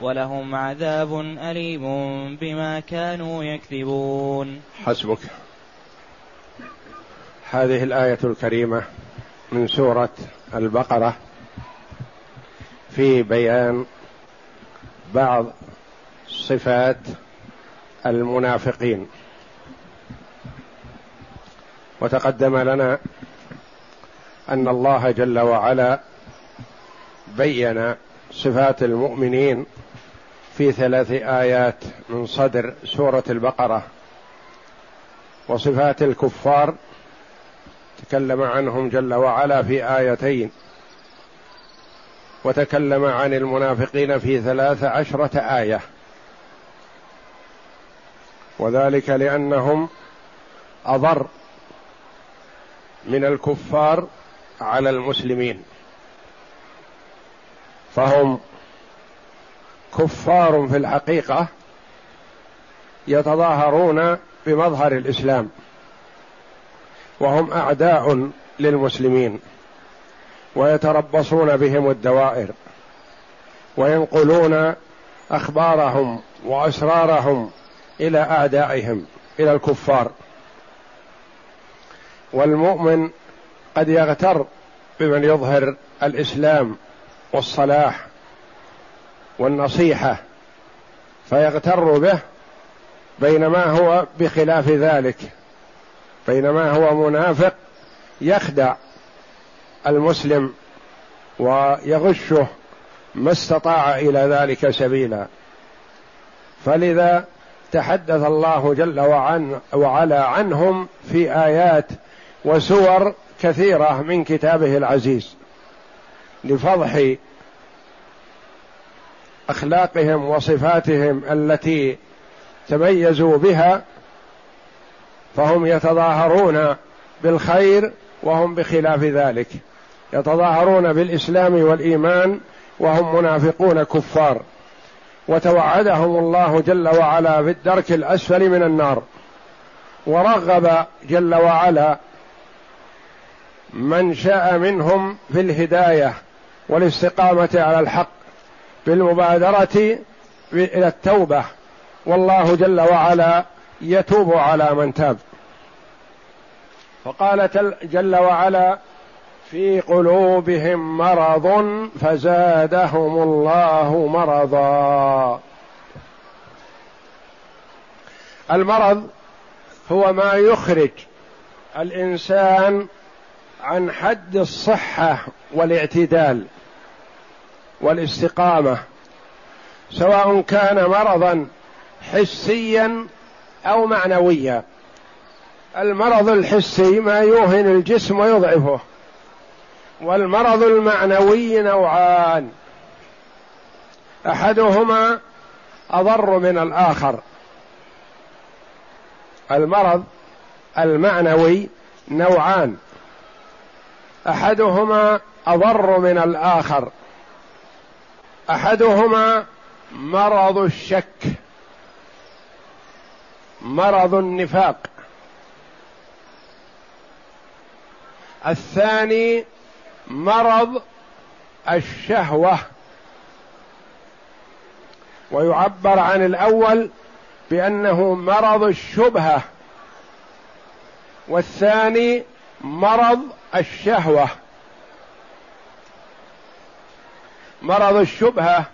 ولهم عذاب أليم بما كانوا يكذبون. حسبك. هذه الآية الكريمة من سورة البقرة في بيان بعض صفات المنافقين. وتقدم لنا أن الله جل وعلا بين صفات المؤمنين في ثلاث آيات من صدر سورة البقرة. وصفات الكفار تكلم عنهم جل وعلا في آيتين. وتكلم عن المنافقين في ثلاث عشرة آية. وذلك لأنهم أضر من الكفار على المسلمين. فهم كفار في الحقيقة يتظاهرون بمظهر الإسلام وهم أعداء للمسلمين ويتربصون بهم الدوائر وينقلون أخبارهم وأسرارهم إلى أعدائهم إلى الكفار. والمؤمن قد يغتر بمن يظهر الإسلام والصلاح والنصيحة فيغتر به بينما هو بخلاف ذلك بينما هو منافق يخدع المسلم ويغشه ما استطاع إلى ذلك سبيلا. فلذا تحدث الله جل وعلا عنهم في آيات وسور كثيرة من كتابه العزيز لفضح أخلاقهم وصفاتهم التي تميزوا بها فهم يتظاهرون بالخير وهم بخلاف ذلك. يتظاهرون بالإسلام والإيمان وهم منافقون كفار. وتوعدهم الله جل وعلا في الدرك الأسفل من النار. ورغب جل وعلا من شاء منهم في الهداية والاستقامة على الحق. بالمبادرة إلى التوبة. والله جل وعلا يتوب على من تاب. فقال جل وعلا في قلوبهم مرض فزادهم الله مرضا. المرض هو ما يخرج الإنسان عن حد الصحة والاعتدال. والاستقامة سواء كان مرضا حسيا أو معنويا. المرض الحسي ما يوهن الجسم ويضعفه والمرض المعنوي نوعان. أحدهما أضر من الآخر. المرض المعنوي نوعان. أحدهما أضر من الآخر. أحدهما مرض الشك مرض النفاق. الثاني مرض الشهوة. ويعبر عن الأول بأنه مرض الشبهة والثاني مرض الشهوة. مرض الشبهة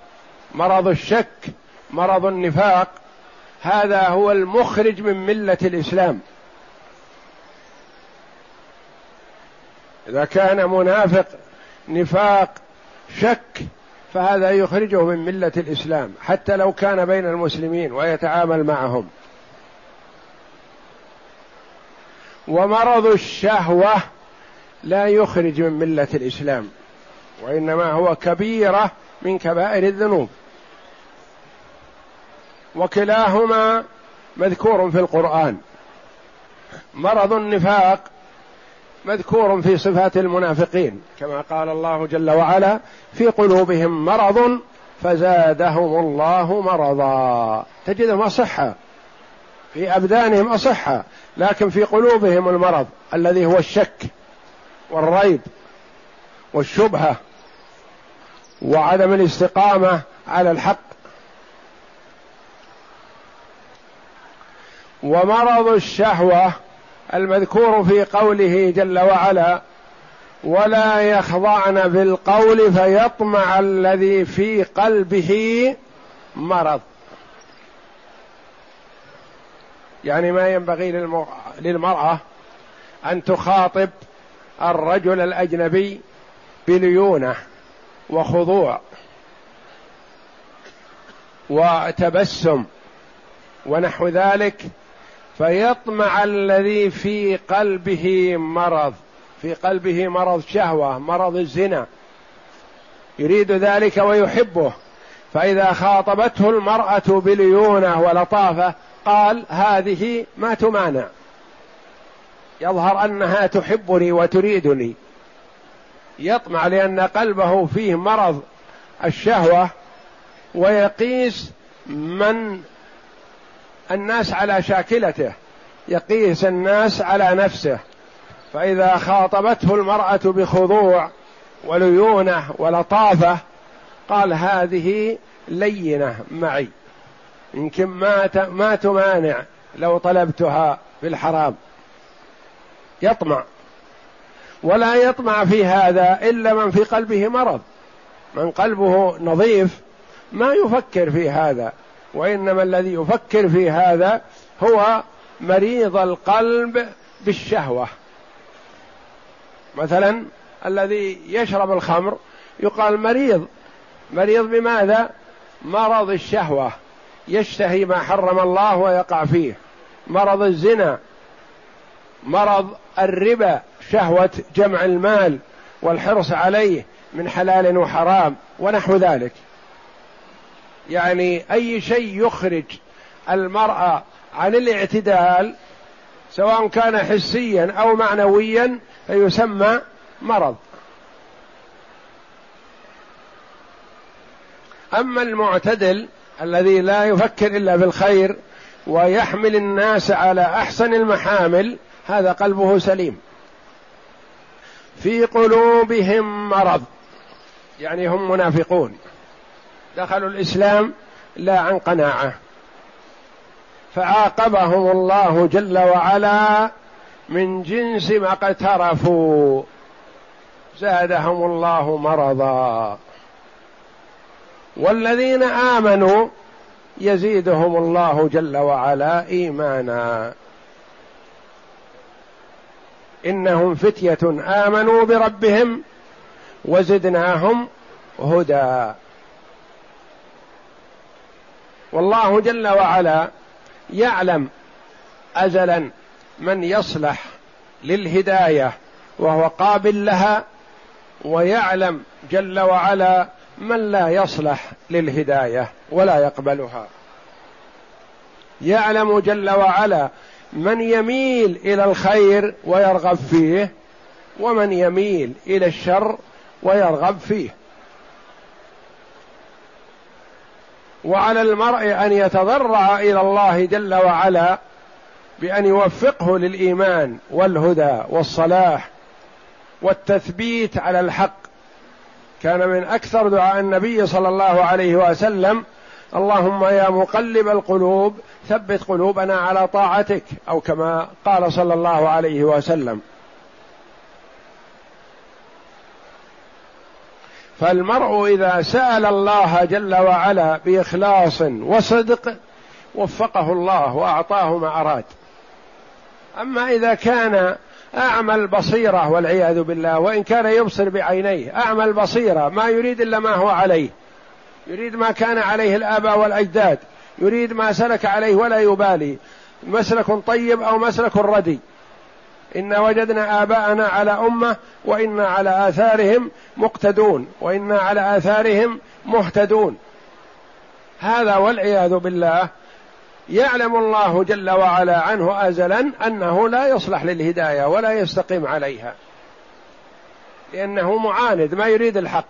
مرض الشك مرض النفاق هذا هو المخرج من ملة الإسلام. إذا كان منافق نفاق شك فهذا يخرجه من ملة الإسلام حتى لو كان بين المسلمين ويتعامل معهم. ومرض الشهوة لا يخرج من ملة الإسلام. وإنما هو كبيرة من كبائر الذنوب. وكلاهما مذكور في القرآن. مرض النفاق مذكور في صفات المنافقين. كما قال الله جل وعلا في قلوبهم مرض فزادهم الله مرضا. تجدهم اصحه في أبدانهم اصحه لكن في قلوبهم المرض الذي هو الشك والريب والشبهة وعدم الاستقامة على الحق. ومرض الشهوة المذكور في قوله جل وعلا ولا يخضعن بالقول فيطمع الذي في قلبه مرض. يعني ما ينبغي للمرأة أن تخاطب الرجل الأجنبي بليونة. وخضوع وتبسم ونحو ذلك فيطمع الذي في قلبه مرض في قلبه مرض شهوة مرض الزنا. يريد ذلك ويحبه. فإذا خاطبته المرأة بليونه ولطافة قال هذه ما تمانع. يظهر أنها تحبني وتريدني. يطمع لأن قلبه فيه مرض الشهوة ويقيس من الناس على شاكلته يقيس الناس على نفسه. فإذا خاطبته المرأة بخضوع وليونة ولطافة قال هذه لينة معي. يمكن ما ما تمانع لو طلبتها في الحرام. يطمع. ولا يطمع في هذا إلا من في قلبه مرض. من قلبه نظيف ما يفكر في هذا وإنما الذي يفكر في هذا هو مريض القلب بالشهوة. مثلا الذي يشرب الخمر يقال مريض. مريض بماذا؟ مرض الشهوة. يشتهي ما حرم الله ويقع فيه. مرض الزنا. مرض الربا شهوة جمع المال والحرص عليه من حلال وحرام ونحو ذلك. يعني أي شيء يخرج المرأة عن الاعتدال سواء كان حسيا أو معنويا فيسمى مرض. أما المعتدل الذي لا يفكر إلا بالخير ويحمل الناس على أحسن المحامل هذا قلبه سليم. في قلوبهم مرض يعني هم منافقون. دخلوا الإسلام لا عن قناعة. فعاقبهم الله جل وعلا من جنس ما اقترفوا زادهم الله مرضا. والذين آمنوا يزيدهم الله جل وعلا إيمانا. إنهم فتية آمنوا بربهم وزدناهم هدى. والله جل وعلا يعلم أزلا من يصلح للهداية وهو قابل لها ويعلم جل وعلا من لا يصلح للهداية ولا يقبلها. يعلم جل وعلا من يميل إلى الخير ويرغب فيه ومن يميل إلى الشر ويرغب فيه. وعلى المرء أن يتضرع إلى الله جل وعلا بأن يوفقه للإيمان والهدى والصلاح والتثبيت على الحق. كان من أكثر دعاء النبي صلى الله عليه وسلم اللهم يا مقلب القلوب ثبت قلوبنا على طاعتك أو كما قال صلى الله عليه وسلم. فالمرء إذا سأل الله جل وعلا بإخلاص وصدق وفقه الله وأعطاه ما أراد. أما إذا كان اعمى البصيره والعياذ بالله وإن كان يبصر بعينيه اعمى البصيره ما يريد إلا ما هو عليه. يريد ما كان عليه الآباء والأجداد يريد ما سلك عليه ولا يبالي مسلك طيب أو مسلك ردي. إنا وجدنا آباءنا على أمة وإنا على آثارهم مقتدون وإنا على آثارهم مهتدون. هذا والعياذ بالله يعلم الله جل وعلا عنه ازلا أنه لا يصلح للهداية ولا يستقيم عليها. لأنه معاند ما يريد الحق.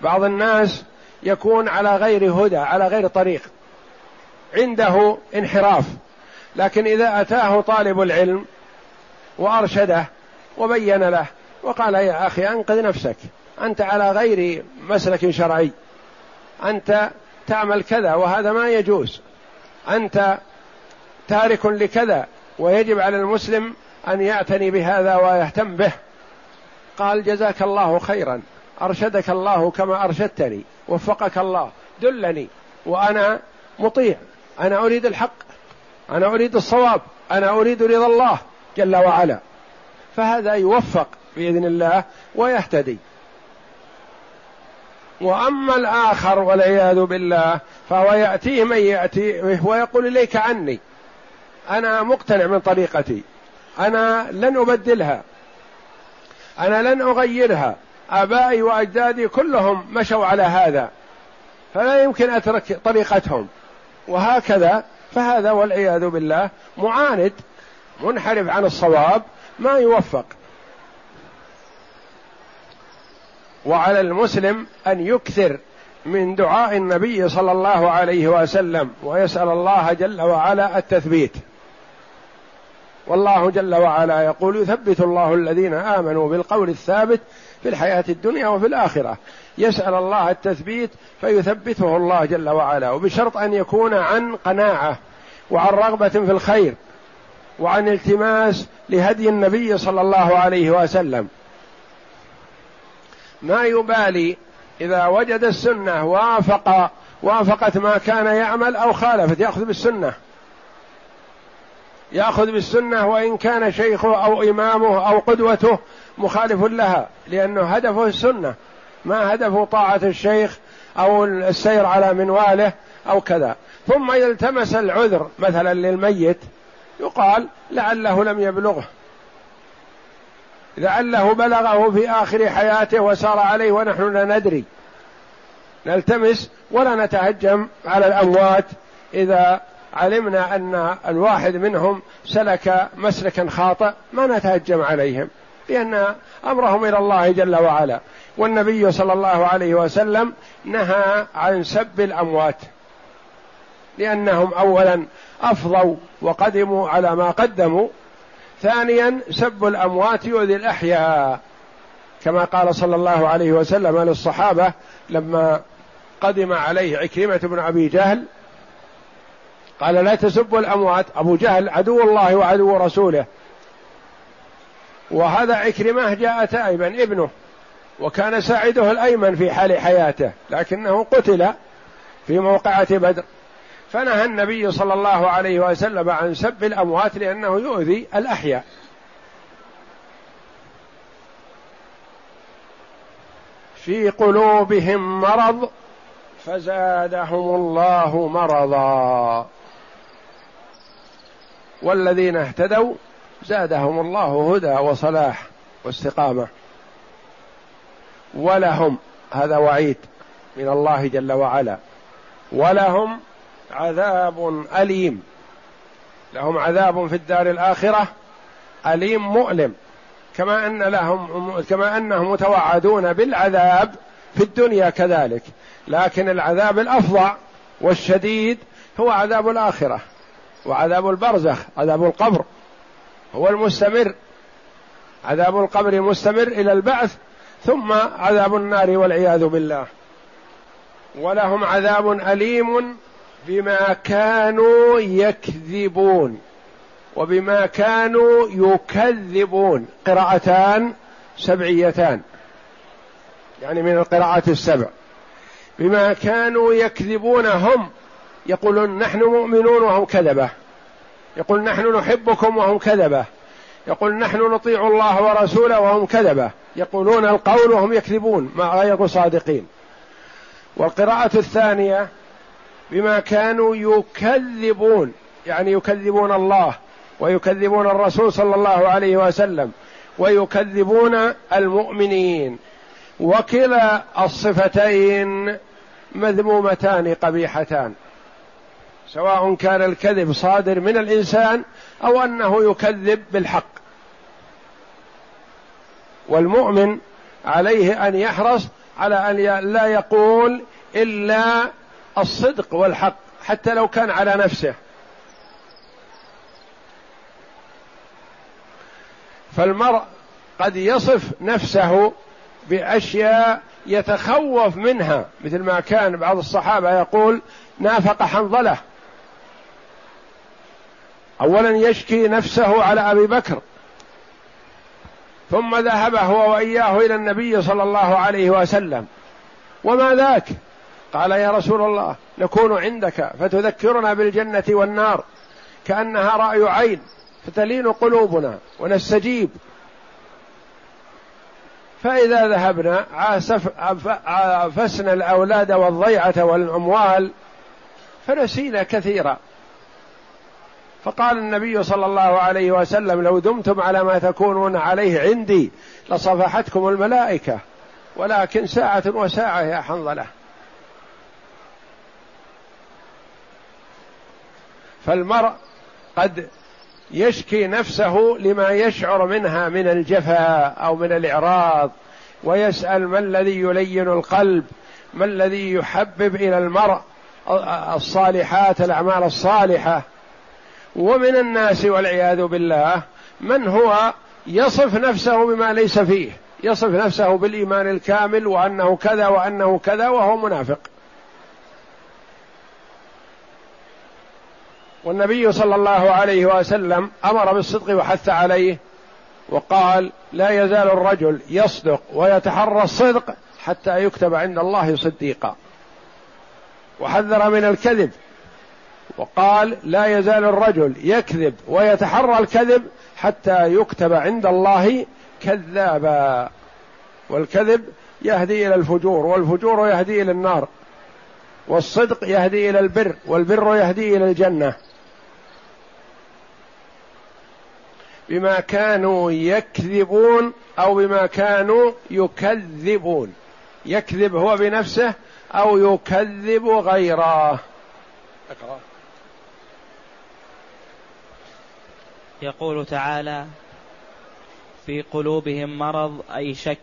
بعض الناس يكون على غير هدى على غير طريق. عنده انحراف. لكن إذا أتاه طالب العلم وأرشده وبين له وقال يا أخي أنقذ نفسك. أنت على غير مسلك شرعي. أنت تعمل كذا وهذا ما يجوز. أنت تارك لكذا ويجب على المسلم أن يعتني بهذا ويهتم به. قال جزاك الله خيرا. أرشدك الله كما أرشدتني. وفقك الله. دلني. وأنا مطيع. أنا أريد الحق. أنا أريد الصواب. أنا أريد رضا الله جل وعلا. فهذا يوفق بإذن الله ويهتدي. وأما الآخر والعياذ بالله فهو يأتيه من يأتي ويقول إليك عني. أنا مقتنع من طريقتي. أنا لن أبدلها. أنا لن أغيرها. آبائي وأجدادي كلهم مشوا على هذا فلا يمكن أترك طريقتهم. وهكذا فهذا والعياذ بالله معاند منحرف عن الصواب ما يوفق. وعلى المسلم أن يكثر من دعاء النبي صلى الله عليه وسلم ويسأل الله جل وعلا التثبيت. والله جل وعلا يقول يثبت الله الذين آمنوا بالقول الثابت في الحياة الدنيا وفي الآخرة. يسأل الله التثبيت فيثبته الله جل وعلا. وبشرط أن يكون عن قناعة وعن رغبة في الخير وعن التماس لهدي النبي صلى الله عليه وسلم. ما يبالي إذا وجد السنة وافق وافقت ما كان يعمل أو خالفت يأخذ بالسنة. يأخذ بالسنة وإن كان شيخه أو إمامه أو قدوته مخالف لها لأنه هدفه السنة. ما هدفه طاعة الشيخ أو السير على منواله أو كذا. ثم إذا التمس العذر مثلا للميت يقال لعله لم يبلغه. لعله بلغه في آخر حياته وسار عليه ونحن لا ندري. نلتمس ولا نتهجم على الأموات إذا علمنا أن الواحد منهم سلك مسلكا خاطئ ما نتهجم عليهم لأن أمرهم إلى الله جل وعلا. والنبي صلى الله عليه وسلم نهى عن سب الأموات لأنهم أولا أفضوا وقدموا على ما قدموا ثانيا سب الأموات يؤذي الأحياء. كما قال صلى الله عليه وسلم للصحابة لما قدم عليه عكرمة بن أبي جهل قال لا تسبوا الأموات. أبو جهل عدو الله وعدو رسوله. وهذا عكرمة جاء تائبا ابنه وكان ساعده الأيمن في حال حياته لكنه قتل في موقعة بدر. فنهى النبي صلى الله عليه وسلم عن سب الأموات لأنه يؤذي الأحياء. في قلوبهم مرض فزادهم الله مرضا. والذين اهتدوا زادهم الله هدى وصلاح واستقامة. ولهم هذا وعيد من الله جل وعلا. ولهم عذاب أليم. لهم عذاب في الدار الآخرة أليم مؤلم. كما أن لهم كما أنهم متوعدون بالعذاب في الدنيا كذلك. لكن العذاب الأفظع والشديد هو عذاب الآخرة. وعذاب البرزخ عذاب القبر. هو المستمر. عذاب القبر مستمر إلى البعث ثم عذاب النار والعياذ بالله. ولهم عذاب أليم بما كانوا يكذبون وبما كانوا يكذبون. قراءتان سبعيتان يعني من القراءات السبع. بما كانوا يكذبون هم يقولون نحن مؤمنون وهم كذبة. يقول نحن نحبكم وهم كذبة. يقول نحن نطيع الله ورسوله وهم كذبة. يقولون القول وهم يكذبون. ما غير صادقين. والقراءة الثانية بما كانوا يكذبون. يعني يكذبون الله ويكذبون الرسول صلى الله عليه وسلم ويكذبون المؤمنين. وكلا الصفتين مذمومتان قبيحتان. سواء كان الكذب صادر من الإنسان أو أنه يكذب بالحق. والمؤمن عليه أن يحرص على أن لا يقول إلا الصدق والحق حتى لو كان على نفسه. فالمرء قد يصف نفسه بأشياء يتخوف منها مثل ما كان بعض الصحابة يقول نافق حنظلة. اولا يشكي نفسه على أبي بكر ثم ذهب هو وإياه إلى النبي صلى الله عليه وسلم. وما ذاك؟ قال يا رسول الله نكون عندك فتذكرنا بالجنة والنار كأنها رأي عين فتلين قلوبنا ونستجيب. فإذا ذهبنا عافسنا الأولاد والضيعة والأموال فنسينا كثيرا. فقال النبي صلى الله عليه وسلم لو دمتم على ما تكونون عليه عندي لصفحتكم الملائكة ولكن ساعة وساعة يا حنظلة. فالمرء قد يشكي نفسه لما يشعر منها من الجفاء أو من الإعراض ويسأل ما الذي يلين القلب ما الذي يحبب إلى المرء الصالحات الأعمال الصالحة. ومن الناس والعياذ بالله من هو يصف نفسه بما ليس فيه يصف نفسه بالإيمان الكامل وأنه كذا وأنه كذا وهو منافق. والنبي صلى الله عليه وسلم أمر بالصدق وحث عليه وقال لا يزال الرجل يصدق ويتحرى الصدق حتى يكتب عند الله صديقا وحذر من الكذب وقال لا يزال الرجل يكذب ويتحرى الكذب حتى يكتب عند الله كذابا. والكذب يهدي إلى الفجور والفجور يهدي إلى النار والصدق يهدي إلى البر والبر يهدي إلى الجنة. بما كانوا يكذبون أو بما كانوا يكذبون. يكذب هو بنفسه أو يكذب غيره. أقرأ. يقول تعالى في قلوبهم مرض أي شك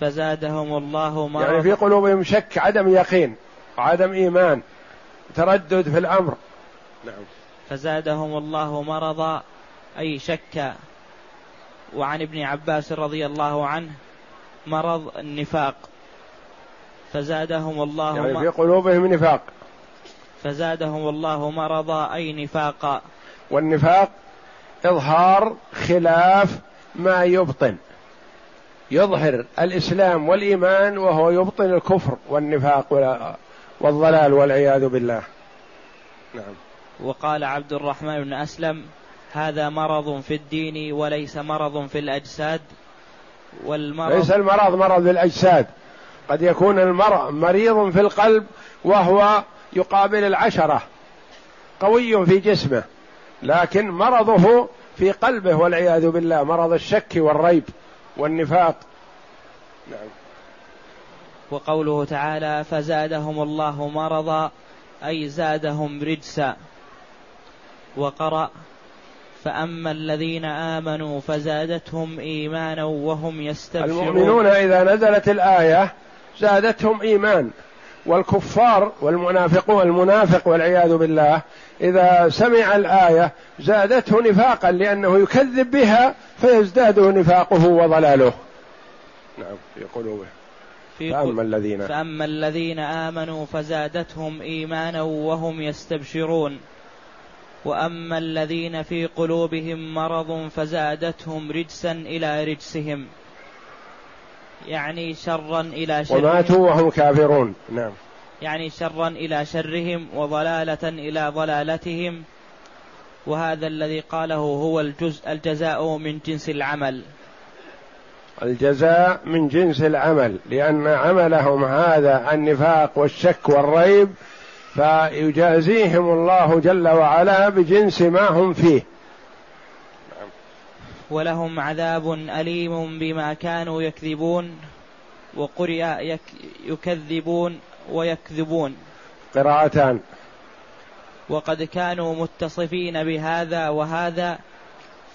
فزادهم الله مرض. يعني في قلوبهم شك عدم يقين وعدم إيمان تردد في الأمر. نعم. فزادهم الله مرضا أي شك. وعن ابن عباس رضي الله عنه مرض النفاق. فزادهم الله يعني في قلوبهم نفاق. فزادهم الله مرضا أي نفاقا. والنفاق إظهار خلاف ما يبطن. يظهر الإسلام والإيمان وهو يبطن الكفر والنفاق والضلال والعياذ بالله. نعم. وقال عبد الرحمن بن أسلم هذا مرض في الدين وليس مرض في الأجساد. والمرض ليس المرض مرض في الأجساد. قد يكون المرء مريض في القلب وهو يقابل العشرة قوي في جسمه. لكن مرضه في قلبه والعياذ بالله مرض الشك والريب والنفاق. نعم. وقوله تعالى فزادهم الله مرضا أي زادهم رجسا. وقرأ فأما الذين آمنوا فزادتهم إيمانا وهم يستبشرون. المؤمنون إذا نزلت الآية زادتهم إيمان. والكفار والمنافقون المنافق والعياذ بالله إذا سمع الآية زادته نفاقا لأنه يكذب بها فيزداد نفاقه وضلاله. نعم في قلوبه فأما الذين فأما الذين آمنوا فزادتهم إيمانا وهم يستبشرون. وأما الذين في قلوبهم مرض فزادتهم رجسا إلى رجسهم. يعني شرا إلى شرهم. وماتوا وهم كافرون. نعم. يعني شرا إلى شرهم وضلالة إلى ضلالتهم. وهذا الذي قاله هو الجزء الجزاء من جنس العمل. الجزاء من جنس العمل لأن عملهم هذا النفاق والشك والريب فيجازيهم الله جل وعلا بجنس ما هم فيه. ولهم عذاب أليم بما كانوا يكذبون وقرئ يك يكذبون ويكذبون. قراءتان. وقد كانوا متصفين بهذا وهذا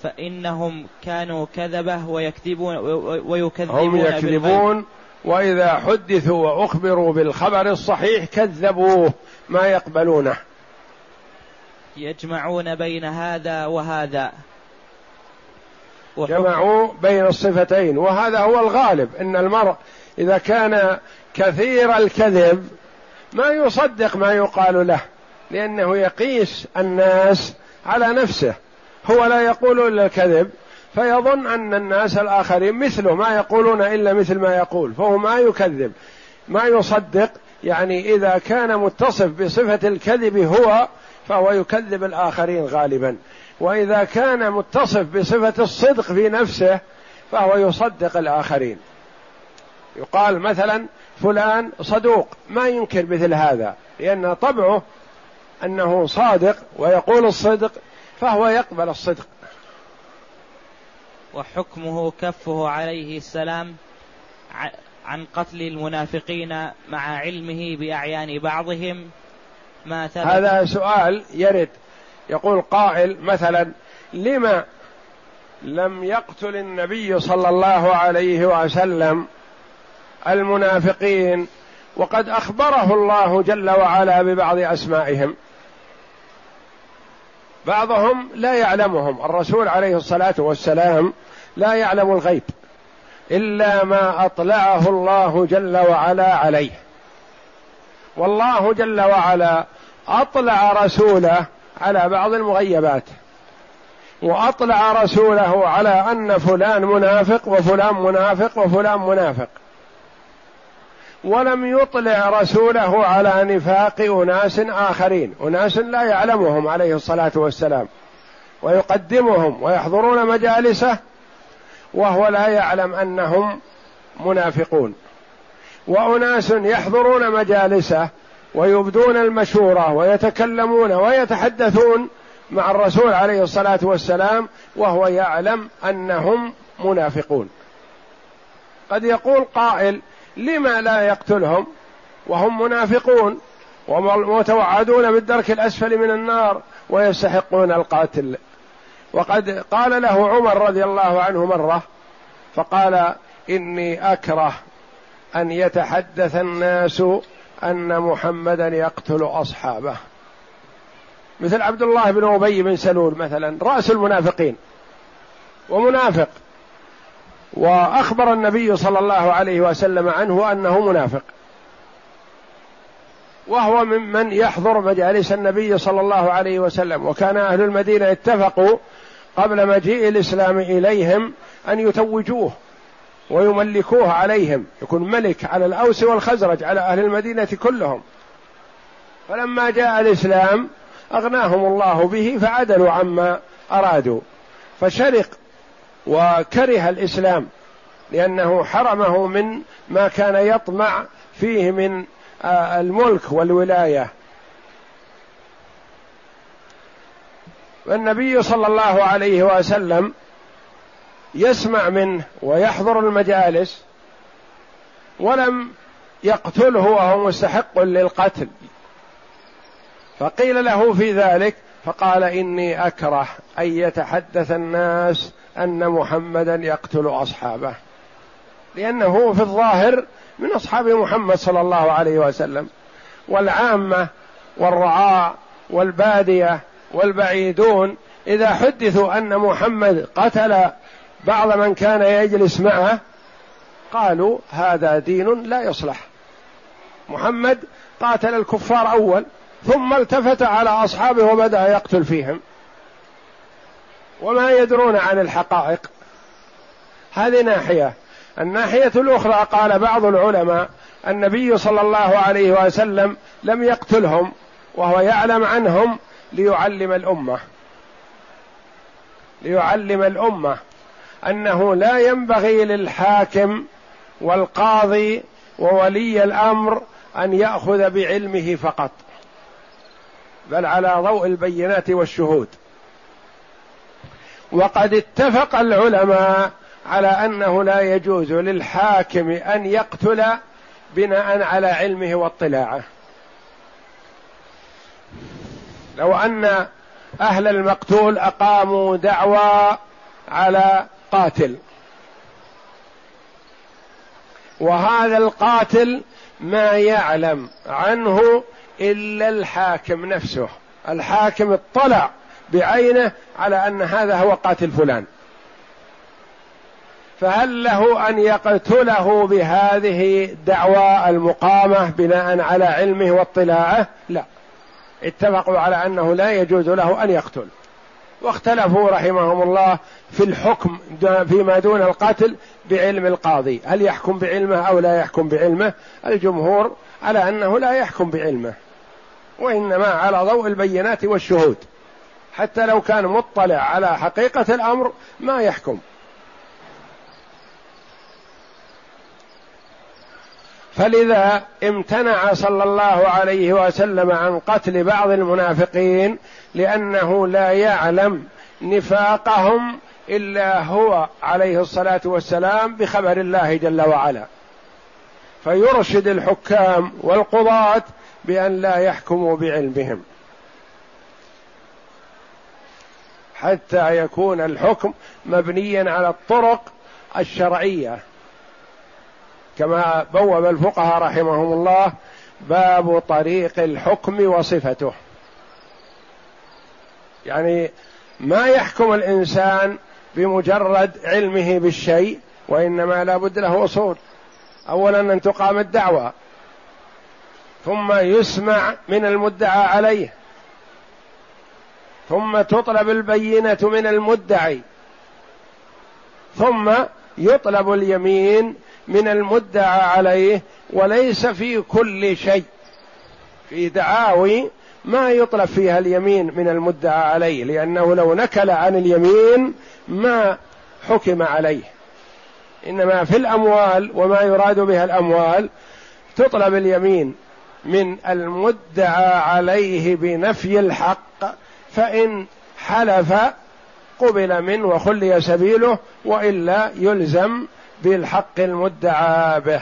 فإنهم كانوا كذبة ويكذبون ويكذبون هم يكذبون وإذا حدثوا وأخبروا بالخبر الصحيح كذبوه ما يقبلونه. يجمعون بين هذا وهذا. جمعوا بين الصفتين. وهذا هو الغالب إن المرء إذا كان كثير الكذب ما يصدق ما يقال له لأنه يقيس الناس على نفسه. هو لا يقول الا الكذب فيظن أن الناس الآخرين مثله ما يقولون إلا مثل ما يقول فهو ما يكذب. ما يصدق يعني إذا كان متصف بصفة الكذب هو فهو يكذب الآخرين غالبا. وإذا كان متصف بصفة الصدق في نفسه فهو يصدق الآخرين. يقال مثلا فلان صدوق ما ينكر مثل هذا لأن طبعه أنه صادق ويقول الصدق فهو يقبل الصدق. وحكمه كفه عليه السلام عن قتل المنافقين مع علمه بأعيان بعضهم. ما ثبت هذا سؤال يرد. يقول قائل مثلا لما لم يقتل النبي صلى الله عليه وسلم المنافقين وقد أخبره الله جل وعلا ببعض أسمائهم. بعضهم لا يعلمهم الرسول عليه الصلاة والسلام لا يعلم الغيب إلا ما أطلعه الله جل وعلا عليه. والله جل وعلا أطلع رسوله على بعض المغيبات. وأطلع رسوله على أن فلان منافق وفلان منافق وفلان منافق. ولم يطلع رسوله على نفاق أناس آخرين. أناس لا يعلمهم عليه الصلاة والسلام. ويقدمهم ويحضرون مجالسه وهو لا يعلم أنهم منافقون. وأناس يحضرون مجالسه ويبدون المشورة ويتكلمون ويتحدثون مع الرسول عليه الصلاة والسلام وهو يعلم أنهم منافقون. قد يقول قائل لما لا يقتلهم وهم منافقون ومتوعدون بالدرك الأسفل من النار ويستحقون القاتل. وقد قال له عمر رضي الله عنه مرة فقال إني أكره أن يتحدث الناس أن محمدا يقتل أصحابه. مثل عبد الله بن أبي بن سلول مثلا رأس المنافقين. ومنافق. وأخبر النبي صلى الله عليه وسلم عنه أنه منافق. وهو ممن يحضر مجالس النبي صلى الله عليه وسلم. وكان أهل المدينة اتفقوا قبل مجيء الإسلام إليهم أن يتوجوه. ويملكوه عليهم يكون ملك على الأوس والخزرج على أهل المدينة كلهم. فلما جاء الإسلام أغناهم الله به فعدلوا عما أرادوا. فشرق وكره الإسلام لأنه حرمه من ما كان يطمع فيه من آه، الملك والولاية. والنبي صلى الله عليه وسلم يسمع منه ويحضر المجالس ولم يقتله وهو مستحق للقتل. فقيل له في ذلك فقال إني أكره أن يتحدث الناس أن محمدا يقتل أصحابه لأنه في الظاهر من أصحاب محمد صلى الله عليه وسلم والعامة والرعاء والبادية والبعيدون إذا حدثوا أن محمد قتل بعض من كان يجلس معه قالوا هذا دين لا يصلح. محمد قاتل الكفار أول ثم التفت على أصحابه وبدأ يقتل فيهم. وما يدرون عن الحقائق. هذه ناحية. الناحية الأخرى قال بعض العلماء النبي صلى الله عليه وسلم لم يقتلهم وهو يعلم عنهم ليعلم الأمة. ليعلم الأمة. أنه لا ينبغي للحاكم والقاضي وولي الأمر أن يأخذ بعلمه فقط بل على ضوء البينات والشهود. وقد اتفق العلماء على أنه لا يجوز للحاكم أن يقتل بناء على علمه واطلاعه. لو أن أهل المقتول أقاموا دعوى على قاتل. وهذا القاتل ما يعلم عنه إلا الحاكم نفسه. الحاكم اطلع بعينه على أن هذا هو قاتل فلان. فهل له أن يقتله بهذه الدعوى المقامة بناء على علمه واطلاعه؟ لا. اتفقوا على أنه لا يجوز له أن يقتل. واختلفوا رحمهم الله في الحكم فيما دون القتل بعلم القاضي. هل يحكم بعلمه أو لا يحكم بعلمه؟ الجمهور على أنه لا يحكم بعلمه وإنما على ضوء البينات والشهود. حتى لو كان مطلع على حقيقة الأمر ما يحكم. فلذا امتنع صلى الله عليه وسلم عن قتل بعض المنافقين لأنه لا يعلم نفاقهم إلا هو عليه الصلاة والسلام بخبر الله جل وعلا. فيرشد الحكام والقضاة بأن لا يحكموا بعلمهم. حتى يكون الحكم مبنيا على الطرق الشرعية. كما بوب الفقهاء رحمهم الله باب طريق الحكم وصفته. يعني ما يحكم الإنسان بمجرد علمه بالشيء وإنما لا بد له أصول. اولا أن تقام الدعوة ثم يسمع من المدعى عليه ثم تطلب البينة من المدعي ثم يطلب اليمين من المدعى عليه وليس في كل شيء. في دعاوي ما يطلب فيها اليمين من المدعى عليه لأنه لو نكل عن اليمين ما حكم عليه. إنما في الأموال وما يراد بها الأموال تطلب اليمين من المدعى عليه بنفي الحق فإن حلف قبل منه وخلي سبيله وإلا يلزم بالحق المدعى به.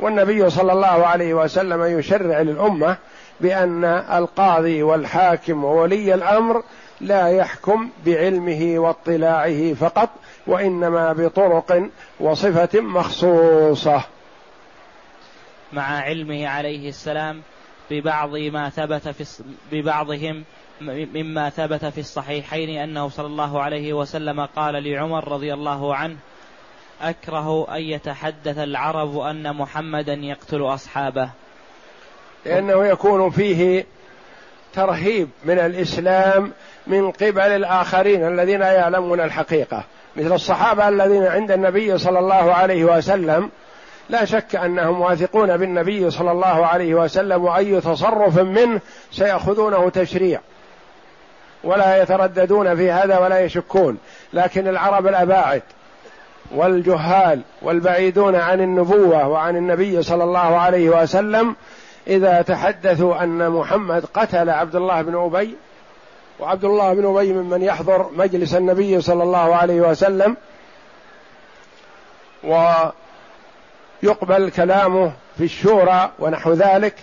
والنبي صلى الله عليه وسلم يشرع للأمة بأن القاضي والحاكم وولي الأمر لا يحكم بعلمه واطلاعه فقط وإنما بطرق وصفة مخصوصة. مع علمه عليه السلام ببعض ما ثبت في ببعضهم مما ثبت في الصحيحين أنه صلى الله عليه وسلم قال لعمر رضي الله عنه أكره أن يتحدث العرب أن محمدا يقتل أصحابه. لأنه يكون فيه ترهيب من الإسلام من قبل الآخرين الذين يعلمون الحقيقة. مثل الصحابة الذين عند النبي صلى الله عليه وسلم لا شك أنهم واثقون بالنبي صلى الله عليه وسلم وأي تصرف منه سيأخذونه تشريع. ولا يترددون في هذا ولا يشكون. لكن العرب الأباعد والجهال والبعيدون عن النبوة وعن النبي صلى الله عليه وسلم إذا تحدثوا أن محمد قتل عبد الله بن أبي وعبد الله بن أبي ممن يحضر مجلس النبي صلى الله عليه وسلم ويقبل كلامه في الشورى ونحو ذلك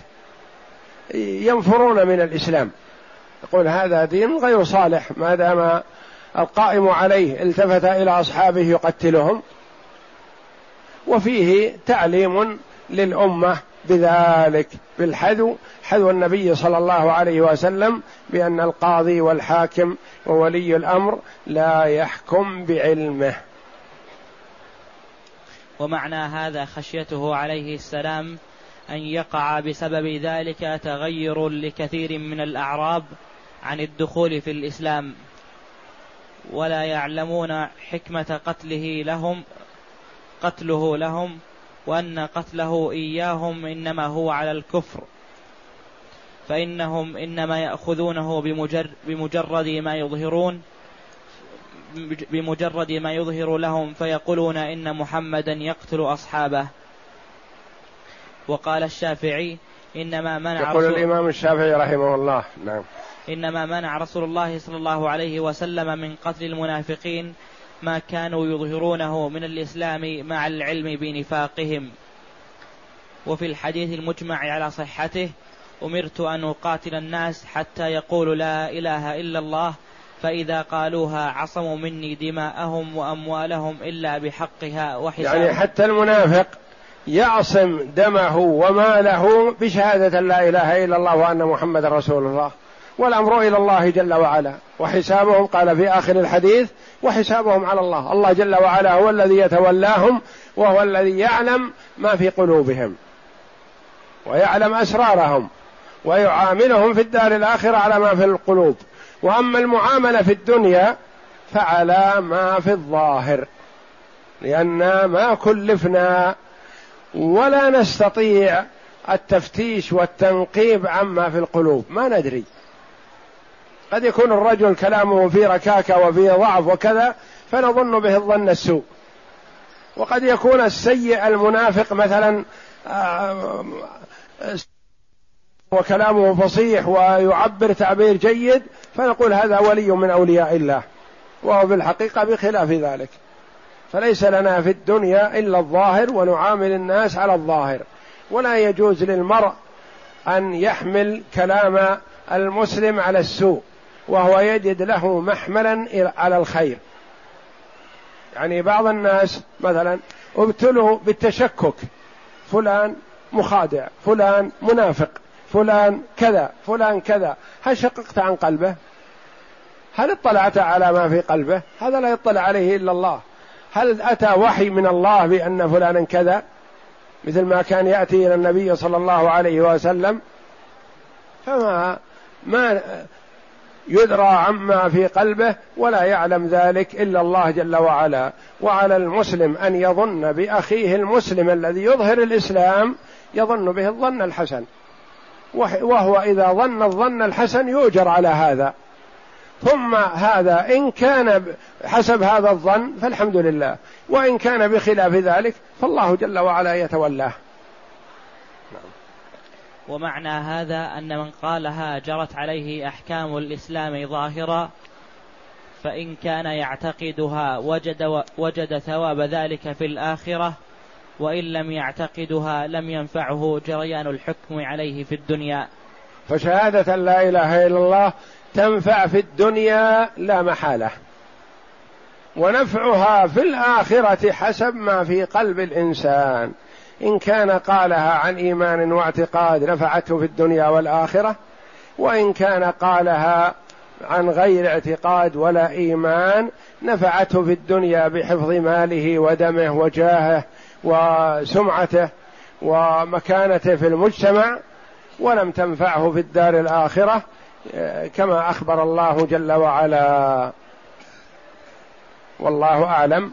ينفرون من الإسلام. يقول هذا دين غير صالح ما دام القائم عليه التفت إلى أصحابه يقتلهم وفيه تعليم للأمة بذلك بالحذو حذو النبي صلى الله عليه وسلم بأن القاضي والحاكم وولي الأمر لا يحكم بعلمه. ومعنى هذا خشيته عليه السلام أن يقع بسبب ذلك تغير لكثير من الأعراب عن الدخول في الإسلام. ولا يعلمون حكمة قتله لهم قتله لهم وأن قتله إياهم إنما هو على الكفر. فإنهم إنما يأخذونه بمجرد, بمجرد ما يظهرون بمجرد ما يظهر لهم فيقولون إن محمدا يقتل أصحابه. وقال الشافعي إنما منع يقول الإمام الشافعي رحمه الله. نعم. إنما منع رسول الله صلى الله عليه وسلم من قتل المنافقين ما كانوا يظهرونه من الإسلام مع العلم بنفاقهم. وفي الحديث المجمع على صحته أمرت أن أقاتل الناس حتى يقولوا لا إله إلا الله فإذا قالوها عصموا مني دماءهم وأموالهم إلا بحقها وحسابهم. يعني حتى المنافق يعصم دمه وماله بشهادة لا إله إلا الله وأن محمد رسول الله. والأمر إلى الله جل وعلا. وحسابهم قال في آخر الحديث وحسابهم على الله. الله جل وعلا هو الذي يتولاهم وهو الذي يعلم ما في قلوبهم ويعلم أسرارهم ويعاملهم في الدار الآخرة على ما في القلوب. وأما المعاملة في الدنيا فعلى ما في الظاهر لأننا ما كلفنا ولا نستطيع التفتيش والتنقيب عما في القلوب. ما ندري. قد يكون الرجل كلامه في ركاكة وفي ضعف وكذا فنظن به الظن السوء. وقد يكون السيء المنافق مثلا آه، وكلامه فصيح ويعبر تعبير جيد فنقول هذا ولي من أولياء الله. وهو في الحقيقة بخلاف ذلك. فليس لنا في الدنيا إلا الظاهر ونعامل الناس على الظاهر. ولا يجوز للمرء أن يحمل كلام المسلم على السوء. وهو يجد له محملا على الخير. يعني بعض الناس مثلا ابتلوا بالتشكك. فلان مخادع فلان منافق فلان كذا فلان كذا. هل شققت عن قلبه؟ هل اطلعت على ما في قلبه؟ هذا لا يطلع عليه إلا الله. هل أتى وحي من الله بأن فلانا كذا؟ مثل ما كان يأتي إلى النبي صلى الله عليه وسلم. فما ما يدرى عما في قلبه ولا يعلم ذلك إلا الله جل وعلا. وعلى المسلم أن يظن بأخيه المسلم الذي يظهر الإسلام يظن به الظن الحسن. وهو إذا ظن الظن الحسن يؤجر على هذا. ثم هذا إن كان حسب هذا الظن فالحمد لله. وإن كان بخلاف ذلك فالله جل وعلا يتولاه. ومعنى هذا أن من قالها جرت عليه أحكام الإسلام ظاهرا فإن كان يعتقدها وجد, وجد ثواب ذلك في الآخرة وإن لم يعتقدها لم ينفعه جريان الحكم عليه في الدنيا. فشهادة لا إله إلا الله تنفع في الدنيا لا محالة. ونفعها في الآخرة حسب ما في قلب الإنسان. إن كان قالها عن إيمان واعتقاد نفعته في الدنيا والآخرة وإن كان قالها عن غير اعتقاد ولا إيمان نفعته في الدنيا بحفظ ماله ودمه وجاهه وسمعته ومكانته في المجتمع ولم تنفعه في الدار الآخرة كما أخبر الله جل وعلا. والله أعلم.